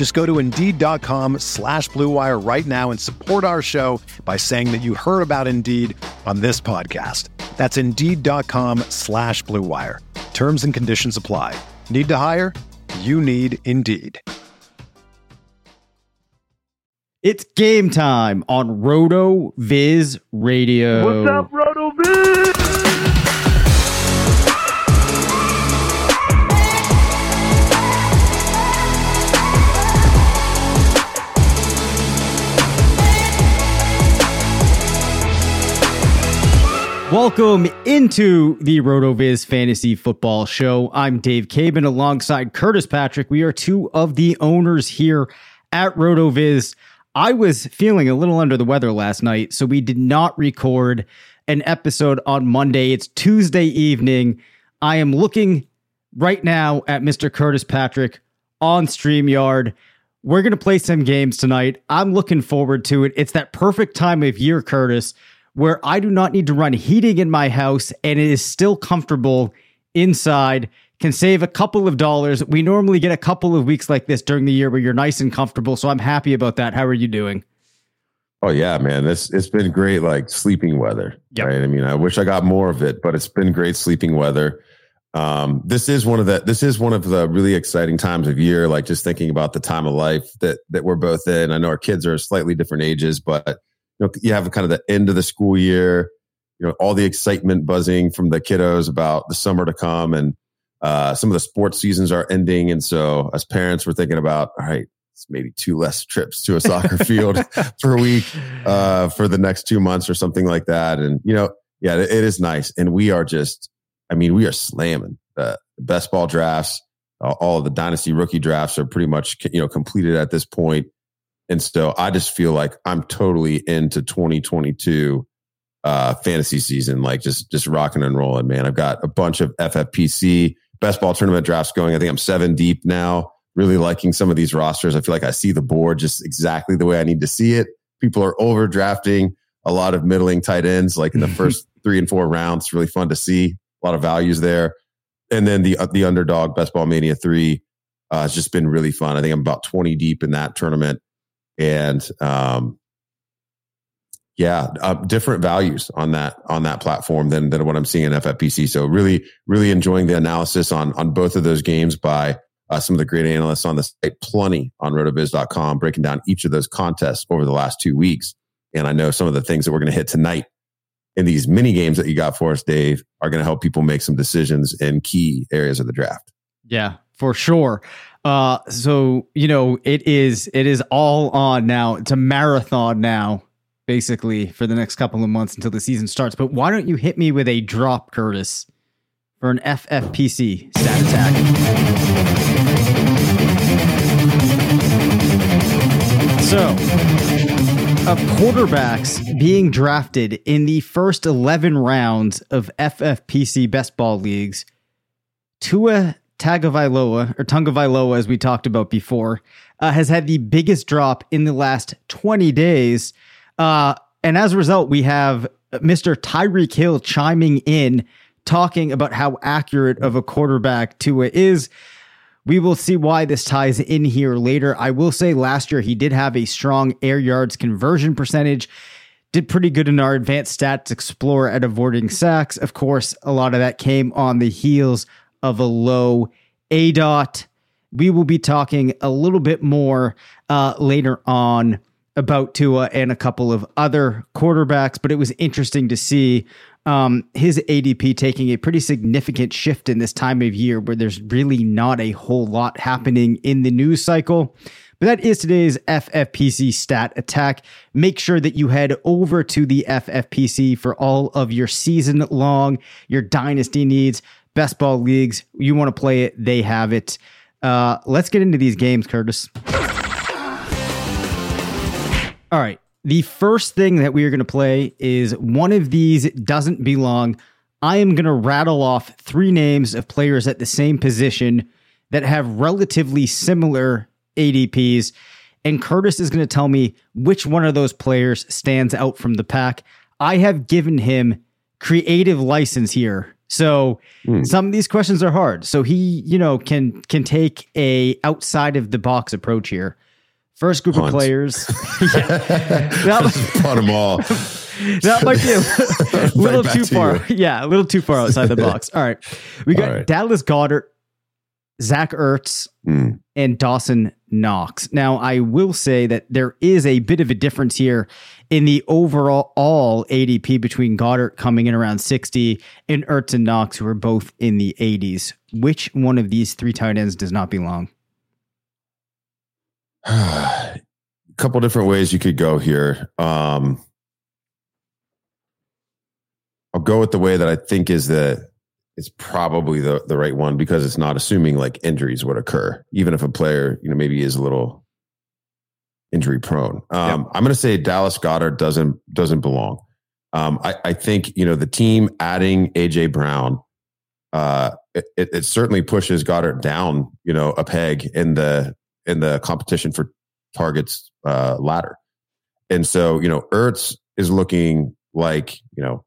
Just go to Indeed.com slash BlueWire right now and support our show by saying that you heard about Indeed on this podcast. That's Indeed.com slash BlueWire. Terms and conditions apply. Need to hire? You need Indeed. It's game time on Roto Viz Radio. What's up, Roto Viz? Welcome into the RotoViz Fantasy Football Show. I'm Dave Caban alongside Curtis Patrick. We are two of the owners here at RotoViz. I was feeling a little under the weather last night, so we did not record an episode on Monday. It's Tuesday evening. I am looking right now at Mr. Curtis Patrick on StreamYard. We're going to play some games tonight. I'm looking forward to it. It's that perfect time of year, Curtis, where I do not need to run heating in my house and it is still comfortable inside. Can save a couple of dollars. We normally get a couple of weeks like this during the year where you're nice and comfortable. So I'm happy about that. How are you doing? Oh yeah, man. It's it's been great like sleeping weather. Yep. Right. I mean, I wish I got more of it, but it's been great sleeping weather. Um, this is one of the this is one of the really exciting times of year, like just thinking about the time of life that that we're both in. I know our kids are slightly different ages, but you know, you have kind of the end of the school year, you know, all the excitement buzzing from the kiddos about the summer to come and uh, some of the sports seasons are ending. And so as parents, we're thinking about, all right, it's maybe two less trips to a soccer field per week uh, for the next two months or something like that. And, you know, yeah, it, it is nice. And we are just, I mean, we are slamming the best ball drafts. all of the dynasty rookie drafts are pretty much, you know, completed at this point. And so I just feel like I'm totally into 2022 uh, fantasy season, like just just rocking and rolling, man. I've got a bunch of FFPC best ball tournament drafts going. I think I'm seven deep now. Really liking some of these rosters. I feel like I see the board just exactly the way I need to see it. People are over drafting a lot of middling tight ends, like in the first three and four rounds. It's really fun to see. A lot of values there. And then the the underdog best ball mania three uh, has just been really fun. I think I'm about 20 deep in that tournament and um, yeah, uh, different values on that on that platform than than what I'm seeing in FFPC. So really, really enjoying the analysis on on both of those games by uh, some of the great analysts on the site, plenty on rotoviz.com, breaking down each of those contests over the last two weeks. And I know some of the things that we're going to hit tonight in these mini games that you got for us, Dave, are going to help people make some decisions in key areas of the draft. Yeah, for sure. Uh, so you know, it is it is all on now. It's a marathon now, basically, for the next couple of months until the season starts. But why don't you hit me with a drop, Curtis, for an FFPC stat attack? So, of quarterbacks being drafted in the first 11 rounds of FFPC best ball leagues, Tua Tagovailoa or Tagovailoa, as we talked about before, uh, has had the biggest drop in the last 20 days. Uh, and as a result, we have Mr. Tyreek Hill chiming in, talking about how accurate of a quarterback Tua is. We will see why this ties in here later. I will say last year he did have a strong air yards conversion percentage. Did pretty good in our advanced stats explorer at avoiding sacks. Of course, a lot of that came on the heels of a low aDOT. We will be talking a little bit more uh, later on about Tua and a couple of other quarterbacks, but it was interesting to see Um, his ADP taking a pretty significant shift in this time of year where there's really not a whole lot happening in the news cycle. But that is today's FFPC stat attack. Make sure that you head over to the FFPC for all of your season long, your dynasty needs, best ball leagues. You want to play it, they have it. Uh, let's get into these games, Curtis. All right. The first thing that we are going to play is one of these doesn't belong. I am going to rattle off three names of players at the same position that have relatively similar ADPs. And Curtis is going to tell me which one of those players stands out from the pack. I have given him creative license here. So mm. some of these questions are hard. So he, you know, can can take a outside of the box approach here. First group Hunt. of players. yeah, that, Punt them all. that might be a little too far. You. Yeah, a little too far outside the box. All right. We got right. Dallas Goedert, Zach Ertz, mm. and Dawson Knox. Now, I will say that there is a bit of a difference here in the overall all ADP between Goedert coming in around 60 and Ertz and Knox, who are both in the 80s. Which one of these three tight ends does not belong? a couple different ways you could go here. Um, I'll go with the way that I think is the it's probably the the right one because it's not assuming like injuries would occur, even if a player you know maybe is a little injury prone. Um, I'm going to say Dallas Goedert doesn't doesn't belong. Um, I, I, think you know the team adding AJ Brown. Uh, it, it, certainly pushes Goedert down, you know, a peg in the in the competition for targets uh, ladder. And so, you know, Ertz is looking like, you know,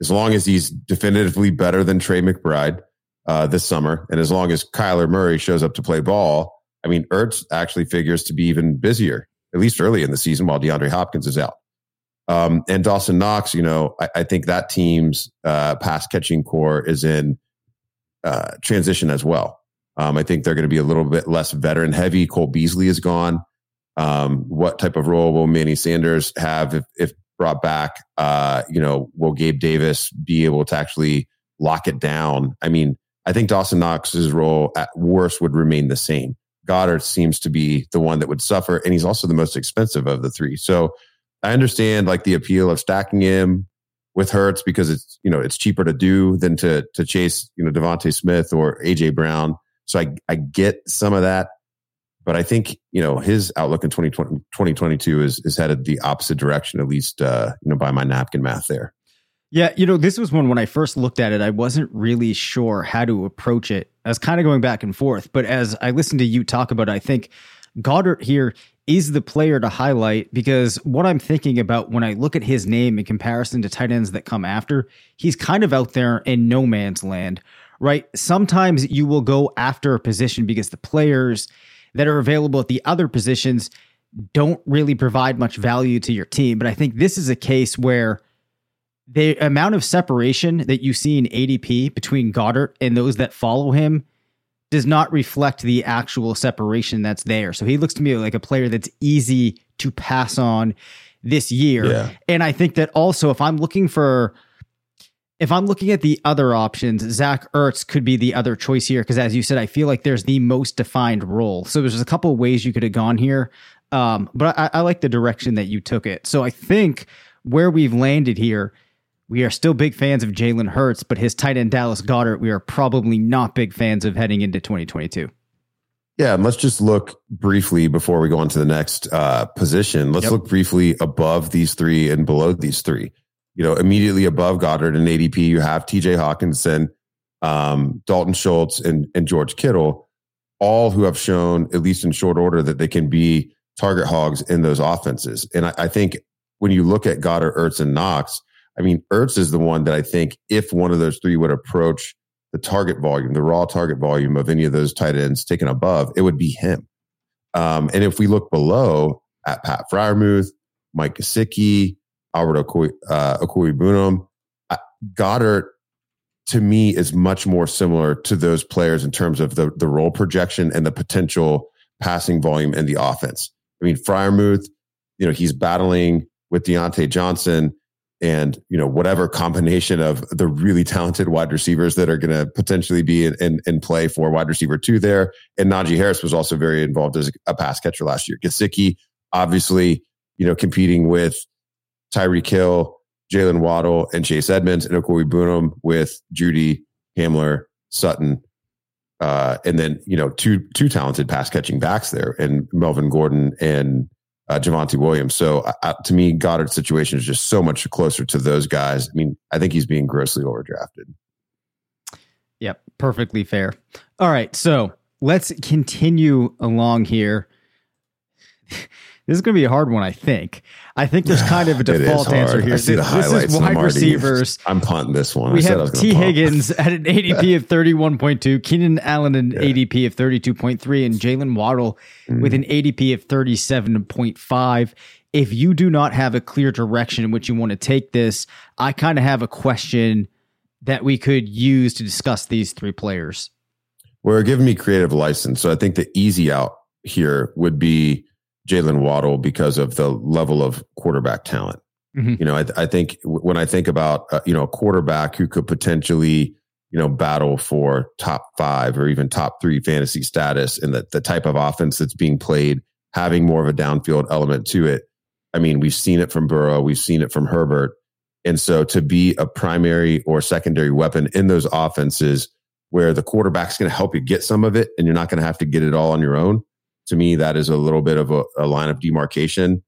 as long as he's definitively better than Trey McBride uh, this summer, and as long as Kyler Murray shows up to play ball, I mean, Ertz actually figures to be even busier, at least early in the season while DeAndre Hopkins is out. Um, and Dawson Knox, you know, I, I think that team's uh, pass catching core is in uh, transition as well. Um, I think they're going to be a little bit less veteran heavy. Cole Beasley is gone. Um, what type of role will Manny Sanders have if, if brought back? Uh, you know, will Gabe Davis be able to actually lock it down? I mean, I think Dawson Knox's role at worst would remain the same. Goedert seems to be the one that would suffer, and he's also the most expensive of the three. So I understand like the appeal of stacking him with Hurts because it's you know it's cheaper to do than to to chase you know DeVonta Smith or AJ Brown. So I, I get some of that, but I think, you know, his outlook in 2020, 2022 is, is headed the opposite direction, at least, uh, you know, by my napkin math there. Yeah, you know, this was one when I first looked at it, I wasn't really sure how to approach it. I was kind of going back and forth, but as I listened to you talk about it, I think Goedert here is the player to highlight because what I'm thinking about when I look at his name in comparison to tight ends that come after, he's kind of out there in no man's land right? Sometimes you will go after a position because the players that are available at the other positions don't really provide much value to your team. But I think this is a case where the amount of separation that you see in ADP between Goedert and those that follow him does not reflect the actual separation that's there. So he looks to me like a player that's easy to pass on this year. Yeah. And I think that also if I'm looking for if I'm looking at the other options, Zach Ertz could be the other choice here because, as you said, I feel like there's the most defined role. So there's a couple of ways you could have gone here, um, but I, I like the direction that you took it. So I think where we've landed here, we are still big fans of Jalen Hurts, but his tight end Dallas Goedert, we are probably not big fans of heading into 2022. Yeah, let's just look briefly before we go on to the next uh, position. Let's yep. look briefly above these three and below these three you know, immediately above Goedert and ADP, you have TJ Hockenson, um, Dalton Schultz, and, and George Kittle, all who have shown, at least in short order, that they can be target hogs in those offenses. And I, I think when you look at Goedert, Ertz, and Knox, I mean, Ertz is the one that I think if one of those three would approach the target volume, the raw target volume of any of those tight ends taken above, it would be him. Um, and if we look below at Pat Freiermuth, Mike Gesicki, Albert Okui, uh, Okwuegbunam. Goedert, to me, is much more similar to those players in terms of the, the role projection and the potential passing volume in the offense. I mean, Freiermuth, you know, he's battling with Diontae Johnson. And you know whatever combination of the really talented wide receivers that are going to potentially be in, in, in, play for wide receiver two there. And Najee Harris was also very involved as a pass catcher last year. Gesicki, obviously, you know, competing with Tyreek Hill, Jaylen Waddle, and Chase Edmonds, and Okwuegbunam with Jeudy Hamler, Sutton, uh, and then you know two two talented pass catching backs there, and Melvin Gordon and uh, Javonte Williams. So uh, to me, Goedert's situation is just so much closer to those guys. I mean, I think he's being grossly overdrafted. Yep, perfectly fair. All right, so let's continue along here. This is going to be a hard one, I think. I think there's kind of a default answer here. this, this is wide receivers. I'm punting this one. We have Tee Higgins at an ADP of 31.2, Keenan Allen an yeah. ADP of 32.3, and Jaylen Waddle mm. with an ADP of 37.5. If you do not have a clear direction in which you want to take this, I kind of have a question that we could use to discuss these three players. We're giving me creative license. So I think the easy out here would be Jaylen Waddle because of the level of quarterback talent. Mm-hmm. You know, I, I, think when I think about uh, you know a quarterback who could potentially you know battle for top five or even top three fantasy status, and the the type of offense that's being played, having more of a downfield element to it. I mean, we've seen it from Burrow, we've seen it from Herbert, and so to be a primary or secondary weapon in those offenses where the quarterback's going to help you get some of it, and you're not going to have to get it all on your own to me, that is a little bit of a, a line of demarcation.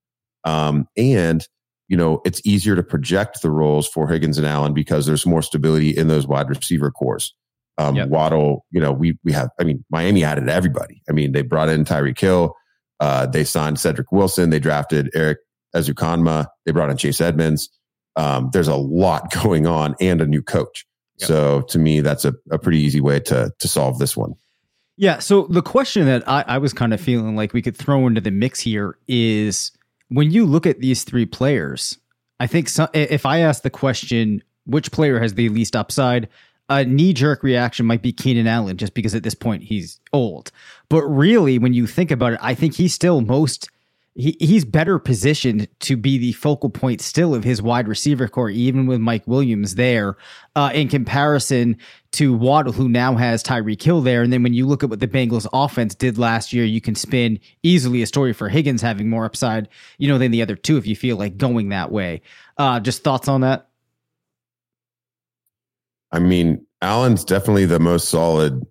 Um, and, you know, it's easier to project the roles for Higgins and Allen because there's more stability in those wide receiver cores. Um, yep. Waddle, you know, we we have. I mean, Miami added everybody. I mean, they brought in Tyreek Hill. Uh, they signed Cedric Wilson. They drafted Erik Ezukanma. They brought in Chase Edmonds. Um, there's a lot going on and a new coach. Yep. So to me, that's a, a pretty easy way to to solve this one. Yeah. So the question that I, I was kind of feeling like we could throw into the mix here is when you look at these three players, I think if I ask the question, which player has the least upside? A knee jerk reaction might be Keenan Allen, just because at this point he's old. But really, when you think about it, I think he's still most he, he's better positioned to be the focal point still of his wide receiver core, even with Mike Williams there, uh, in comparison to Waddle, who now has Tyreek Hill there. And then when you look at what the Bengals offense did last year, you can spin easily a story for Higgins having more upside, you know, than the other two if you feel like going that way. Uh, just thoughts on that? I mean, Allen's definitely the most solid.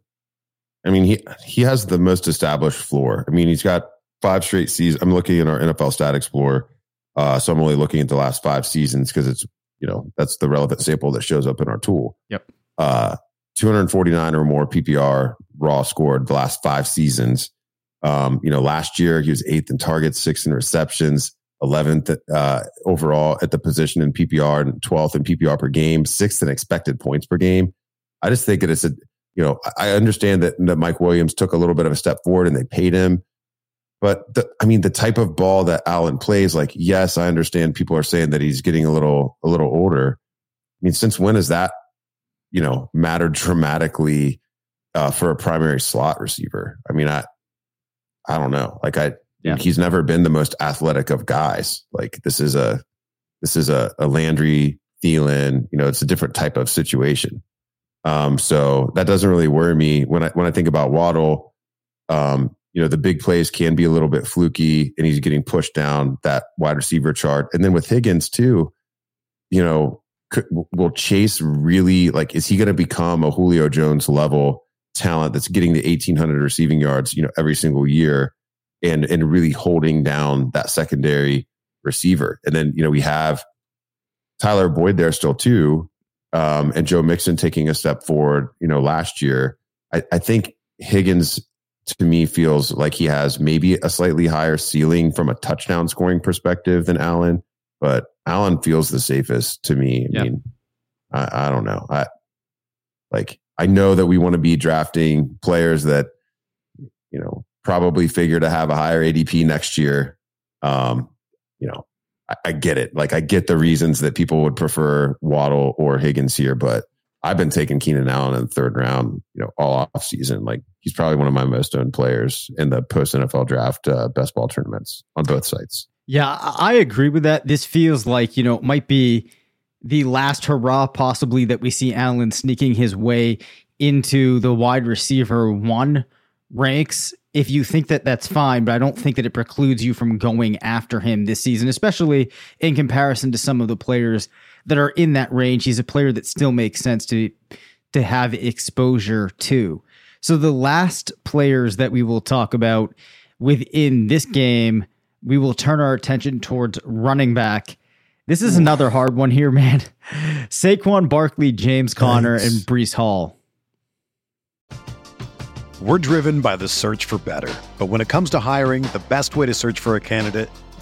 I mean, he he has the most established floor. I mean, he's got five straight seasons. I'm looking at our NFL Stat Explorer, uh, so I'm only looking at the last five seasons because it's you know that's the relevant sample that shows up in our tool. Yep. Uh, 249 or more PPR raw scored the last five seasons. Um, you know, last year he was eighth in targets, sixth in receptions, 11th uh, overall at the position in PPR, and 12th in PPR per game, sixth in expected points per game. I just think that it's a, you know, I understand that, that Mike Williams took a little bit of a step forward and they paid him. But the, I mean, the type of ball that Allen plays, like, yes, I understand people are saying that he's getting a little, a little older. I mean, since when has that, you know, mattered dramatically uh, for a primary slot receiver? I mean, I, I don't know. Like, I, yeah. he's never been the most athletic of guys. Like, this is a, this is a, a Landry, Thielen. You know, it's a different type of situation. Um, so that doesn't really worry me when I when I think about Waddle. Um, you know, the big plays can be a little bit fluky and he's getting pushed down that wide receiver chart. And then with Higgins too, you know, could, will Chase really like, is he going to become a Julio Jones level talent that's getting the 1800 receiving yards, you know, every single year and, and really holding down that secondary receiver. And then, you know, we have Tyler Boyd there still too. Um, and Joe Mixon taking a step forward, you know, last year. I, I think Higgins to me feels like he has maybe a slightly higher ceiling from a touchdown scoring perspective than Allen, but Allen feels the safest to me. I yep. mean, I, I, don't know. I like I know that we want to be drafting players that you know probably figure to have a higher ADP next year. Um, you know, I, I get it. Like I get the reasons that people would prefer Waddle or Higgins here, but I've been taking Keenan Allen in the third round, you know, all off season. Like he's probably one of my most owned players in the post NFL draft uh, best ball tournaments on both sites. Yeah, I agree with that. This feels like, you know, it might be the last hurrah, possibly that we see Allen sneaking his way into the wide receiver one ranks. If you think that that's fine, but I don't think that it precludes you from going after him this season, especially in comparison to some of the players that are in that range. He's a player that still makes sense to to have exposure to. So the last players that we will talk about within this game, we will turn our attention towards running back. This is another hard one here, man. Saquon Barkley, James Conner, Thanks. and Breece Hall. We're driven by the search for better. But when it comes to hiring, the best way to search for a candidate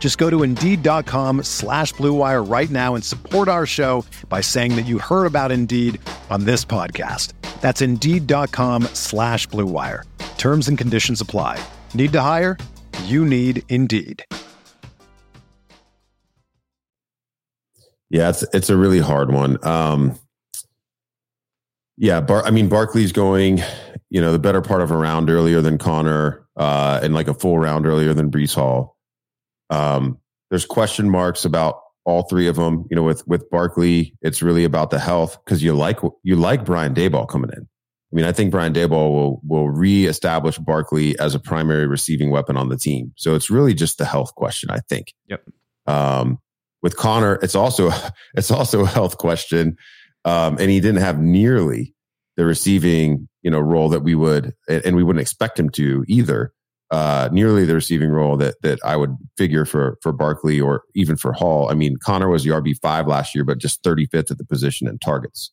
Just go to Indeed.com slash BlueWire right now and support our show by saying that you heard about Indeed on this podcast. That's Indeed.com slash BlueWire. Terms and conditions apply. Need to hire? You need Indeed. Yeah, it's it's a really hard one. Um, yeah, Bar- I mean Barkley's going, you know, the better part of a round earlier than Conner uh, and like a full round earlier than Breece Hall. Um, there's question marks about all three of them. You know, with with Barkley, it's really about the health because you like you like Brian Daboll coming in. I mean, I think Brian Daboll will will reestablish Barkley as a primary receiving weapon on the team. So it's really just the health question, I think. Yep. Um, with Conner, it's also it's also a health question, um, and he didn't have nearly the receiving you know role that we would, and we wouldn't expect him to either. Uh, nearly the receiving role that that I would figure for for Barkley or even for Hall. I mean, Conner was the RB five last year, but just 35th at the position in targets.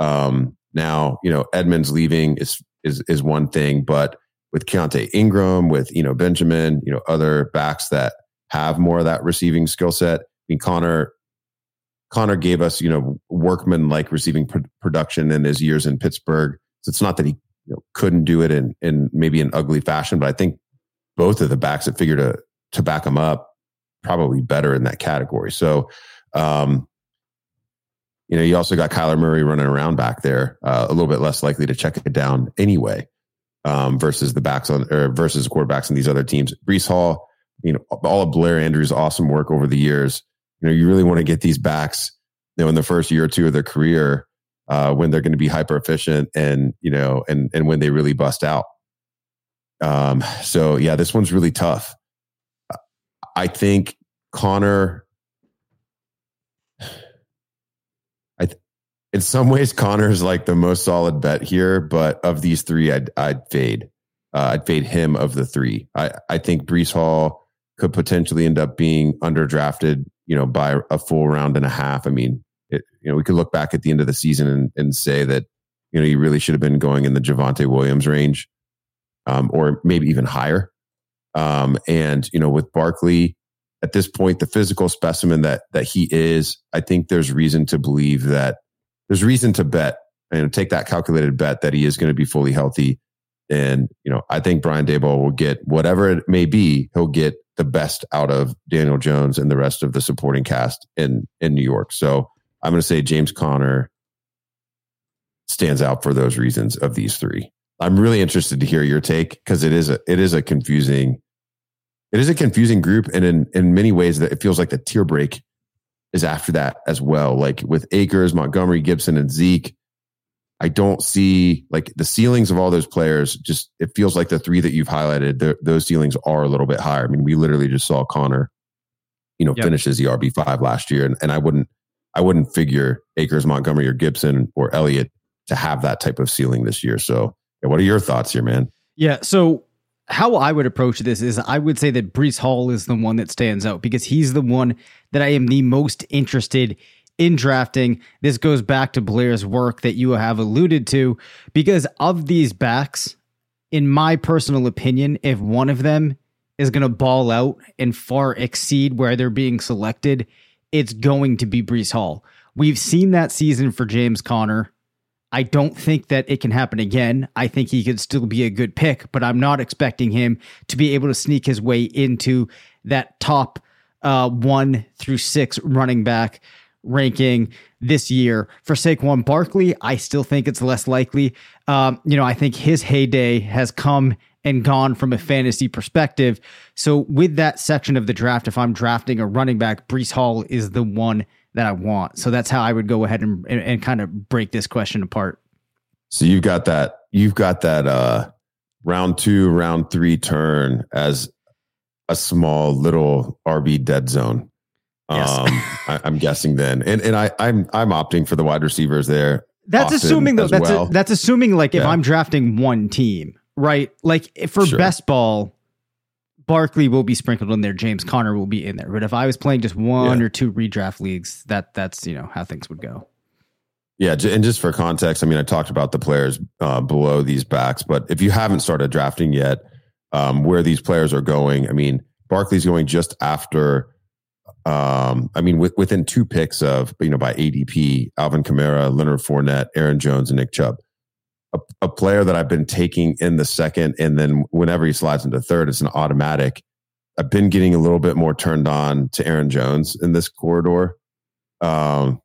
Um, now you know Edmonds leaving is is is one thing, but with Keaontay Ingram, with you know Benjamin, you know other backs that have more of that receiving skill set, I mean, Conner Conner gave us, you know, workman like receiving pr- production in his years in Pittsburgh. So it's not that he you know, couldn't do it in in maybe an ugly fashion, but I think both of the backs that figured to to back him up probably better in that category. So, um, you know, you also got Kyler Murray running around back there, uh, a little bit less likely to check it down anyway, um, versus the backs on or versus quarterbacks in these other teams. Breece Hall, you know, all of Blair Andrews' awesome work over the years you know, you really want to get these backs, you know, in the first year or two of their career, uh, when they're going to be hyper efficient and, you know, and, and when they really bust out. Um, so yeah, this one's really tough. I think Conner. I, th- in some ways, Conner's like the most solid bet here, but of these three, I'd, I'd fade. Uh, I'd fade him of the three. I, I think Breece Hall could potentially end up being underdrafted you know, by a full round and a half. I mean, you know, we could look back at the end of the season and, and say that, you know, you really should have been going in the Javonte Williams range, um, or maybe even higher. Um, and, you know, with Barkley at this point, the physical specimen that, that he is, I think there's reason to believe that there's reason to bet and take that calculated bet that he is going to be fully healthy. And, you know, I think Brian Daboll will get whatever it may be, he'll get the best out of Daniel Jones and the rest of the supporting cast in in New York. So I'm going to say James Conner stands out for those reasons of these three. I'm really interested to hear your take because it is a it is a confusing it is a confusing group and in in many ways that it feels like the tier break is after that as well. Like with Akers, Montgomery, Gibson, and Zeke, I don't see like the ceilings of all those players. Just it feels like the three that you've highlighted, those ceilings are a little bit higher. I mean, we literally just saw Conner, you know, yep. finish as the RB five last year, and, and I wouldn't, I wouldn't figure Akers, Montgomery, or Gibson or Elliott to have that type of ceiling this year. So, yeah, what are your thoughts here, man? Yeah, so how I would approach this is I would say that Breece Hall is the one that stands out because he's the one that I am the most interested in drafting. This goes back to Blair's work that you have alluded to because of these backs, in my personal opinion, if one of them is going to ball out and far exceed where they're being selected, it's going to be Breece Hall. We've seen that season for James Conner. I don't think that it can happen again. I think he could still be a good pick, but I'm not expecting him to be able to sneak his way into that top uh, one through six running back ranking this year. For Saquon Barkley, I still think it's less likely. Um, you know, I think his heyday has come and gone from a fantasy perspective. So, with that section of the draft, if I'm drafting a running back, Breece Hall is the one that I want. So that's how I would go ahead and, and, and kind of break this question apart. So you've got that you've got that uh round two, round three turn as a small little RB dead zone. Yes. Um, I, am guessing then, and and I I'm I'm opting for the wide receivers there. That's assuming though. That's well. a, that's assuming like if. I'm drafting one team, right? Like for sure. best ball, Barkley will be sprinkled in there. James Conner will be in there. But if I was playing just one yeah. or two redraft leagues, that that's you know how things would go. Yeah, and just for context, I mean, I talked about the players uh, below these backs, but if you haven't started drafting yet, um, where these players are going, I mean, Barkley's going just after. Um, I mean, with, within two picks of you know by ADP, Alvin Kamara, Leonard Fournette, Aaron Jones, and Nick Chubb a, a player that I've been taking in the second, and then whenever he slides into third, it's an automatic. I've been getting a little bit more turned on to Aaron Jones in this corridor. Um,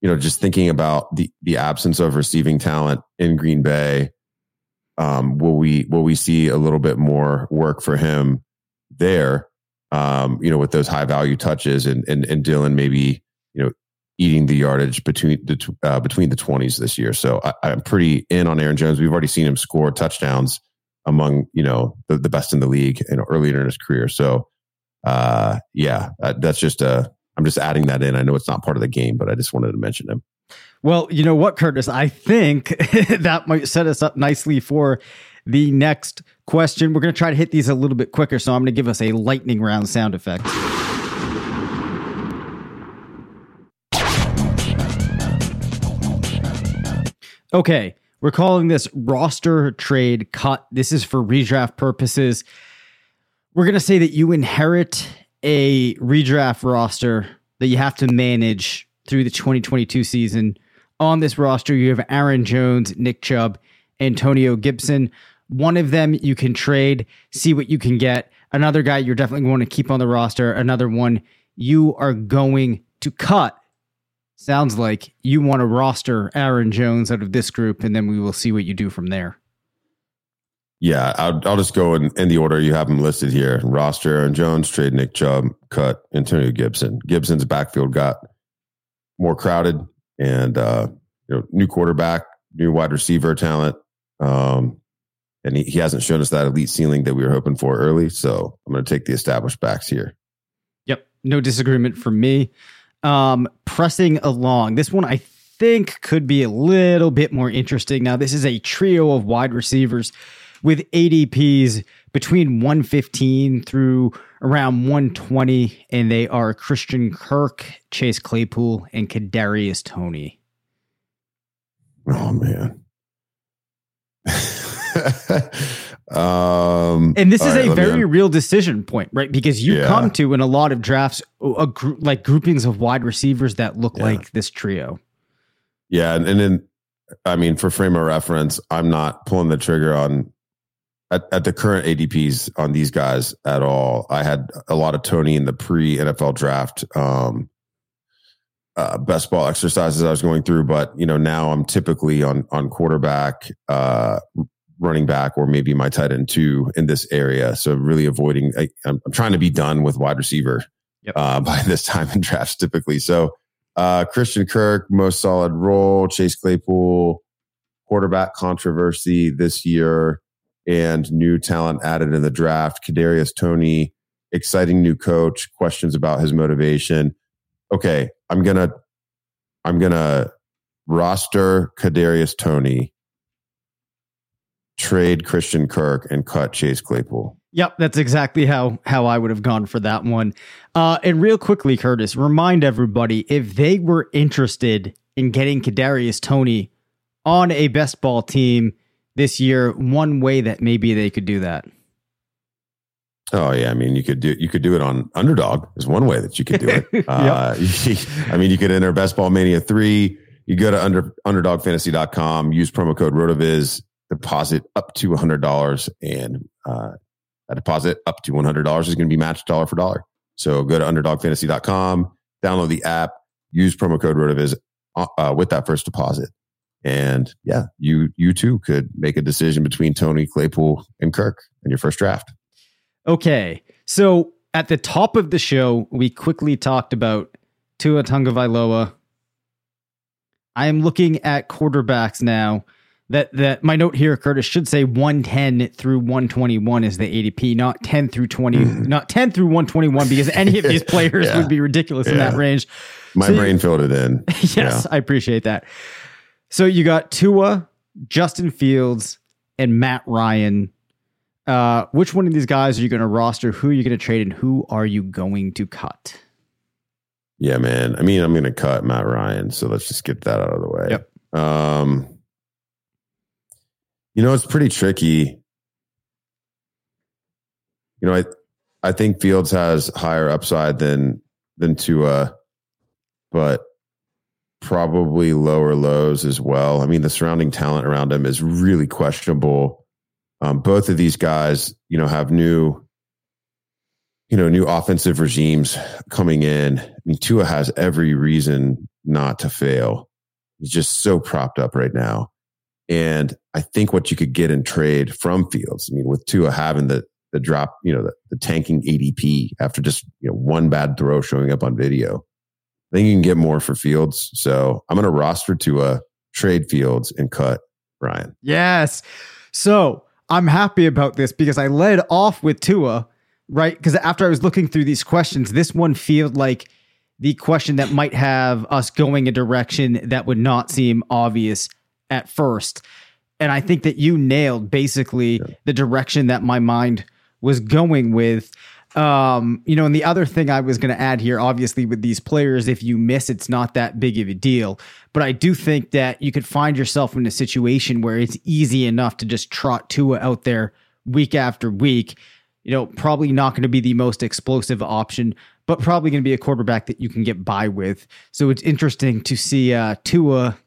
you know, just thinking about the the absence of receiving talent in Green Bay. Um, will we will we see a little bit more work for him there? Um, you know, with those high value touches and and and Dillon maybe you know eating the yardage between the uh, between the twenties this year. So I, am pretty in on Aaron Jones. We've already seen him score touchdowns among you know the, the best in the league and earlier in his career. So uh, yeah, uh, that's just a. Uh, I'm just adding that in. I know it's not part of the game, but I just wanted to mention him. Well, you know what, Curtis? I think that might set us up nicely for the next question. We're going to try to hit these a little bit quicker, so I'm going to give us a lightning round sound effect. Okay, we're calling this roster trade cut. This is for redraft purposes. We're going to say that you inherit a redraft roster that you have to manage through the 2022 season. On this roster, you have Aaron Jones, Nick Chubb, Antonio Gibson. One of them you can trade, see what you can get. Another guy you're definitely going to keep on the roster. Another one you are going to cut sounds like you want to roster Aaron Jones out of this group, and then we will see what you do from there. Yeah, I'll, I'll just go in, in the order you have them listed here. Roster Aaron Jones, trade Nick Chubb, cut Antonio Gibson. Gibson's backfield got more crowded and uh, you know, new quarterback, new wide receiver talent. Um, and he, he hasn't shown us that elite ceiling that we were hoping for early. So I'm going to take the established backs here. Yep. No disagreement from me. Um, pressing along. This one I think could be a little bit more interesting. Now, this is a trio of wide receivers with ADPs between 115 through around 120, and they are Christian Kirk, Chase Claypool, and Kadarius Toney. Oh man. Um, and this is right, a very real decision point, right? Because you yeah. come to in a lot of drafts a like groupings of wide receivers that look yeah. like this trio. Yeah, and, and then I mean, for frame of reference, I'm not pulling the trigger on at, at the current ADPs on these guys at all. I had a lot of Toney in the pre NFL draft. Um, uh, best ball exercises I was going through, but you know now I'm typically on on quarterback, uh, running back or maybe my tight end two in this area. So really avoiding, I, am trying to be done with wide receiver yep. uh, by this time in drafts typically. So uh, Christian Kirk, most solid role, Chase Claypool, quarterback controversy this year, and new talent added in the draft. Kadarius Toney, exciting new coach. Questions about his motivation. Okay, I'm gonna, I'm gonna roster Kadarius Toney trade Christian Kirk and cut Chase Claypool. Yep, that's exactly how how I would have gone for that one. Uh, and real quickly, Curtis, remind everybody if they were interested in getting Kadarius Toney on a best ball team this year, one way that maybe they could do that. Oh yeah, I mean you could do you could do it on underdog is one way that you could do it. yep. uh, I mean you could enter best ball mania three. You go to under underdogfantasy.com, use promo code rotoviz, deposit up to hundred dollars, and uh, a deposit up to $100 is going to be matched dollar for dollar. So go to underdogfantasy.com, download the app, use promo code RotoViz uh, uh, with that first deposit. And yeah, you you too could make a decision between Toney Claypool, and Kirk in your first draft. Okay. So at the top of the show, we quickly talked about Tua Tagovailoa. I am looking at quarterbacks now that that my note here, Curtis, should say 110 through 121 is the ADP, not 10 through 20, mm. not 10 through 121, because any of these players yeah. would be ridiculous yeah. in that range. My so brain you, filled it in. yes, yeah. I appreciate that. So you got Tua, Justin Fields, and Matt Ryan. Uh, which one of these guys are you going to roster? Who are you going to trade, and who are you going to cut? Yeah, man. I mean, I'm going to cut Matt Ryan. So let's just get that out of the way. Yep. Um, you know, it's pretty tricky. You know, I I think Fields has higher upside than than Tua, but probably lower lows as well. I mean, the surrounding talent around him is really questionable. Um, both of these guys, you know, have new, you know, new offensive regimes coming in. I mean, Tua has every reason not to fail. He's just so propped up right now. And I think what you could get in trade from Fields, I mean, with Tua having the the drop, you know, the, the tanking ADP after just you know one bad throw showing up on video, I think you can get more for Fields. So I'm going to roster Tua, trade Fields, and cut Ryan. Yes. So I'm happy about this because I led off with Tua, right? Because after I was looking through these questions, this one felt like the question that might have us going a direction that would not seem obvious at first. And I think that you nailed basically yeah. the direction that my mind was going with. Um, you know, and the other thing I was going to add here, obviously, with these players, if you miss, it's not that big of a deal. But I do think that you could find yourself in a situation where it's easy enough to just trot Tua out there week after week. You know, probably not going to be the most explosive option, but probably going to be a quarterback that you can get by with. So it's interesting to see uh, Tua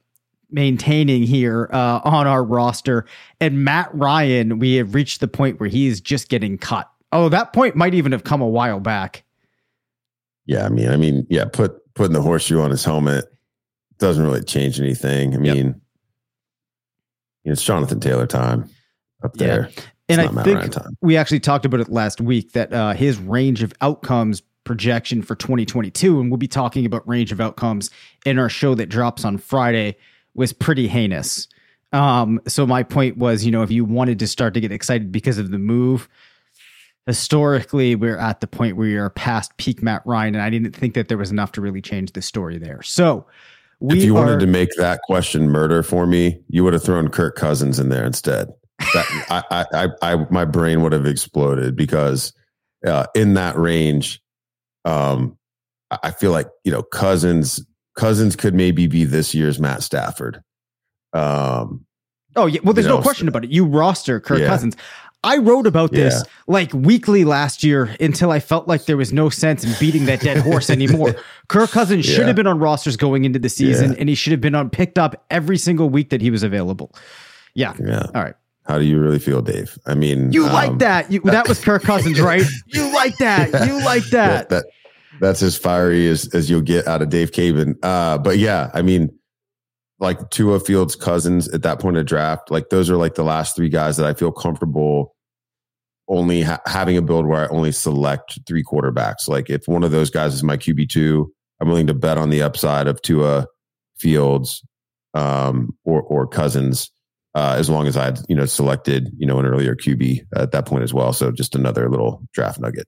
maintaining here uh, on our roster. And Matt Ryan, we have reached the point where he is just getting cut. Oh, that point might even have come a while back. Yeah, I mean, I mean, yeah, put putting the horseshoe on his helmet doesn't really change anything. I mean, yep. it's Jonathan Taylor time up there. Yeah. And I think we actually talked about it last week that uh, his range of outcomes projection for 2022, and we'll be talking about range of outcomes in our show that drops on Friday was pretty heinous. Um, so my point was, you know, if you wanted to start to get excited because of the move, historically we're at the point where you're past peak Matt Ryan, and I didn't think that there was enough to really change the story there. So if you are, wanted to make that question murder for me, you would have thrown Kirk Cousins in there instead. That, I, I, I, I, my brain would have exploded because uh, in that range, um, I feel like you know Cousins Cousins could maybe be this year's Matt Stafford. Um, oh yeah, well, there's no know, question about it. You roster Kirk yeah. Cousins. I wrote about this yeah. like weekly last year until I felt like there was no sense in beating that dead horse anymore. Kirk Cousins yeah. should have been on rosters going into the season, and he should have been on picked up every single week that he was available. Yeah. Yeah. All right. How do you really feel, Dave? I mean, you um, like that? You, that was Kirk Cousins, right? you like that? You like that? that that's as fiery as, as you'll get out of Dave Caban. Uh, but yeah, I mean, like Tua Fields Cousins at that point of draft, like those are like the last three guys that I feel comfortable only ha- having a build where I only select three quarterbacks. Like if one of those guys is my QB two, I'm willing to bet on the upside of Tua Fields um, or or Cousins. Uh, as long as I you know, selected, you know, an earlier QB at that point as well. So just another little draft nugget.